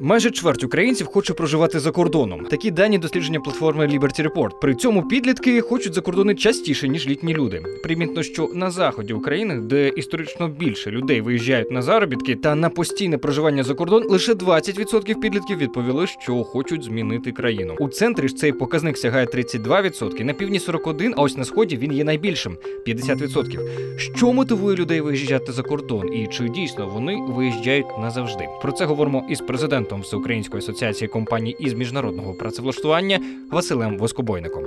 Майже чверть українців хоче проживати за кордоном. Такі дані дослідження платформи Liberty Report. При цьому підлітки хочуть за кордони частіше ніж літні люди. Примітно, що на заході України, де історично більше людей виїжджають на заробітки та на постійне проживання за кордон, лише 20% підлітків відповіли, що хочуть змінити країну. У центрі ж цей показник сягає 32%, на півдні 41%, а ось на сході він є найбільшим 50%. Що мотивує людей виїжджати за кордон, і чи дійсно вони виїжджають назавжди? Про це говоримо із президентом Всеукраїнської асоціації компаній із міжнародного працевлаштування Василем Воскобойником.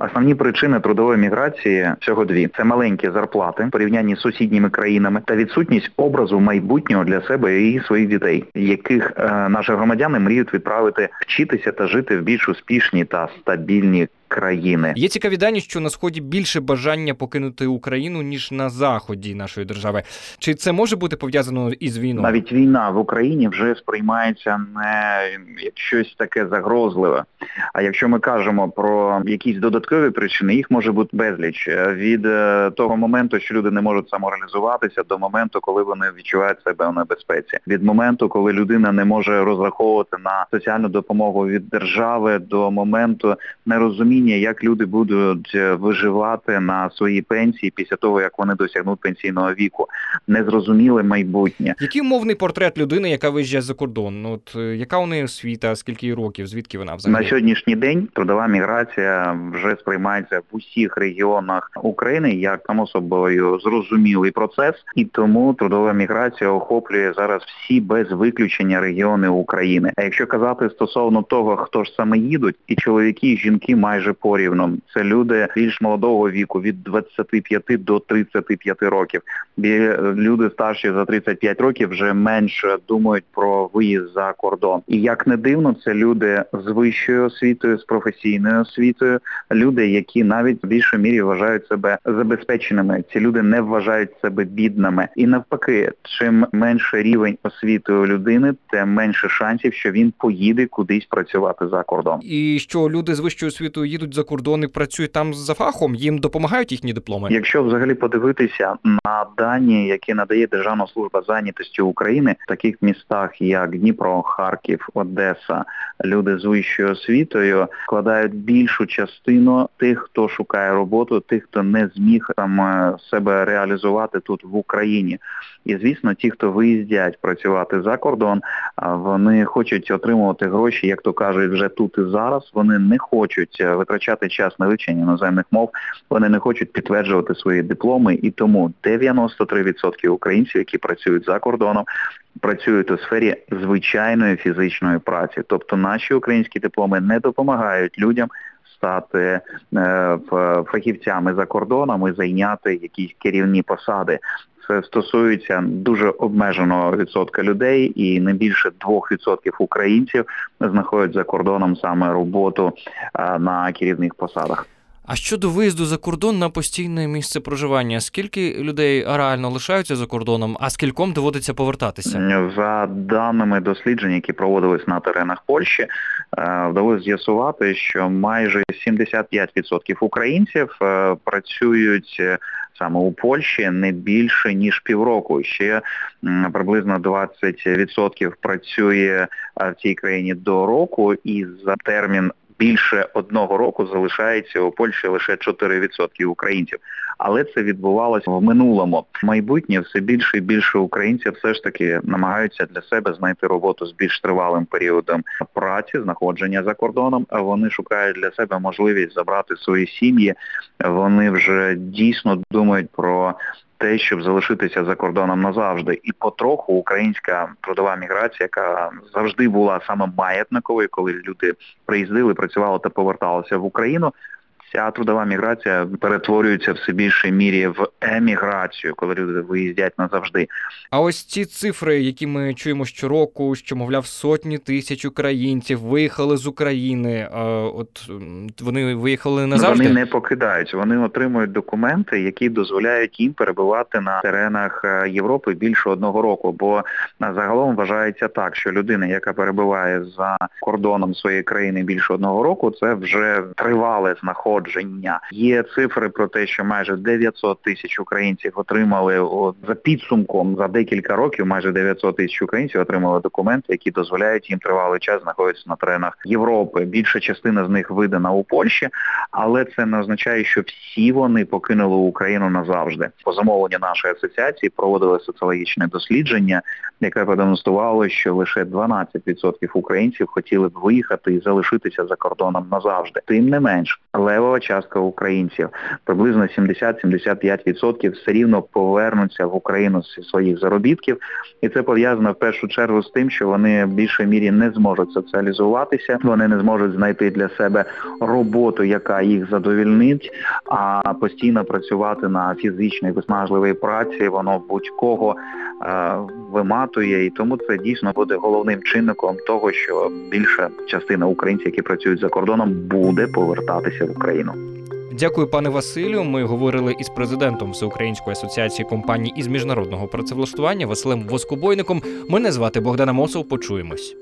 Основні причини трудової міграції всього дві: це маленькі зарплати в порівнянні з сусідніми країнами та відсутність образу майбутнього для себе і своїх дітей, яких е, наші громадяни мріють відправити вчитися та жити в більш успішній та стабільній країни. Є цікаві дані, що на сході більше бажання покинути Україну ніж на заході нашої держави. Чи це може бути пов'язано із війною? Навіть війна в Україні вже сприймається не як щось таке загрозливе. А якщо ми кажемо про якісь додаткові причини, їх може бути безліч від е, того моменту, що люди не можуть самореалізуватися, до моменту, коли вони відчувають себе в небезпеці, від моменту, коли людина не може розраховувати на соціальну допомогу від держави, до моменту нерозуміння розуміння, як люди будуть е, виживати на своїй пенсії після того, як вони досягнуть пенсійного віку, незрозуміле майбутнє. Який мовний портрет людини, яка виїжджає за кордон? Ну, от е, яка у неї освіта, скільки їй років, звідки вона взагалі? на сьогоднішній день? Трудова міграція вже сприймається в усіх регіонах України як само собою зрозумілий процес, і тому трудова міграція охоплює зараз всі без виключення регіони України. А якщо казати стосовно того, хто ж саме їдуть, і чоловіки, і жінки майже майже порівну. Це люди більш молодого віку, від 25 до 35 років. Люди старші за 35 років вже менше думають про виїзд за кордон. І як не дивно, це люди з вищою освітою, з професійною освітою, люди, які навіть в більшій мірі вважають себе забезпеченими. Ці люди не вважають себе бідними. І навпаки, чим менше рівень освіти у людини, тим менше шансів, що він поїде кудись працювати за кордон. І що люди з вищою освітою їдуть за кордон і працюють там за фахом, їм допомагають їхні дипломи. Якщо взагалі подивитися на дані, які надає Державна служба зайнятості України в таких містах, як Дніпро, Харків, Одеса, люди з вищою освітою складають більшу частину тих, хто шукає роботу, тих, хто не зміг там е, себе реалізувати тут в Україні. І звісно, ті, хто виїздять працювати за кордон, вони хочуть отримувати гроші, як то кажуть, вже тут і зараз. Вони не хочуть е, витрачати час на вивчення іноземних мов, вони не хочуть підтверджувати свої дипломи, і тому 93% українців, які працюють за кордоном, працюють у сфері звичайної фізичної праці. Тобто наші українські дипломи не допомагають людям. Стати е, фахівцями за кордоном і зайняти якісь керівні посади. Це стосується дуже обмеженого відсотка людей, і не більше 2% українців знаходять за кордоном саме роботу на керівних посадах. А щодо виїзду за кордон на постійне місце проживання, скільки людей реально лишаються за кордоном, а скільком доводиться повертатися? За даними досліджень, які проводились на теренах Польщі, е, вдалося з'ясувати, що майже 75% українців е, працюють е, саме у Польщі не більше ніж півроку. Ще приблизно 20% працює в цій країні до року, і за термін більше одного року залишається у Польщі лише 4% українців. Але це відбувалося в минулому. Майбутнє все більше і більше українців все ж таки намагаються для себе знайти роботу з більш тривалим періодом праці, знаходження за кордоном. Вони шукають для себе можливість забрати свої сім'ї. Вони вже дійсно думають про те, щоб залишитися за кордоном назавжди, і потроху українська трудова міграція, яка завжди була саме маятниковою, коли люди приїздили, працювали та поверталися в Україну ця трудова міграція перетворюється все більшій мірі в еміграцію, коли люди виїздять назавжди. А ось ці цифри, які ми чуємо щороку, що мовляв сотні тисяч українців виїхали з України. От вони виїхали назавжди? Вони не покидають. Вони отримують документи, які дозволяють їм перебувати на теренах е, Європи більше одного року. Бо загалом вважається так, що людина, яка перебуває за кордоном своєї країни більше одного року, це вже тривале знаходження народження. Є цифри про те, що майже 900 тисяч українців отримали о, за підсумком за декілька років. Майже 900 тисяч українців отримали документи, які дозволяють їм тривалий час знаходитися на теренах Європи. Більша частина з них видана у Польщі, але це не означає, що всі вони покинули Україну назавжди. По замовленню нашої асоціації проводили соціологічне дослідження, яке продемонструвало, що лише 12% українців хотіли б виїхати і залишитися за кордоном назавжди. Тим не менш, левова частка українців, приблизно 70-75% все рівно повернуться в Україну зі своїх заробітків, і це пов'язано в першу чергу з тим, що вони в більшій мірі не зможуть соціалізуватися, вони не зможуть знайти для себе роботу, яка їх задовільнить, а постійно працювати на фізичній виснажливій праці, воно будь-кого виматує, і тому це дійсно буде головним чинником того, що більша частина українців, які працюють за кордоном, буде повертатися в Україну. Дякую, пане Василю. Ми говорили із президентом Всеукраїнської асоціації компаній із міжнародного працевлаштування Василем Воскобойником. Мене звати Богдана Мосов. Почуємось.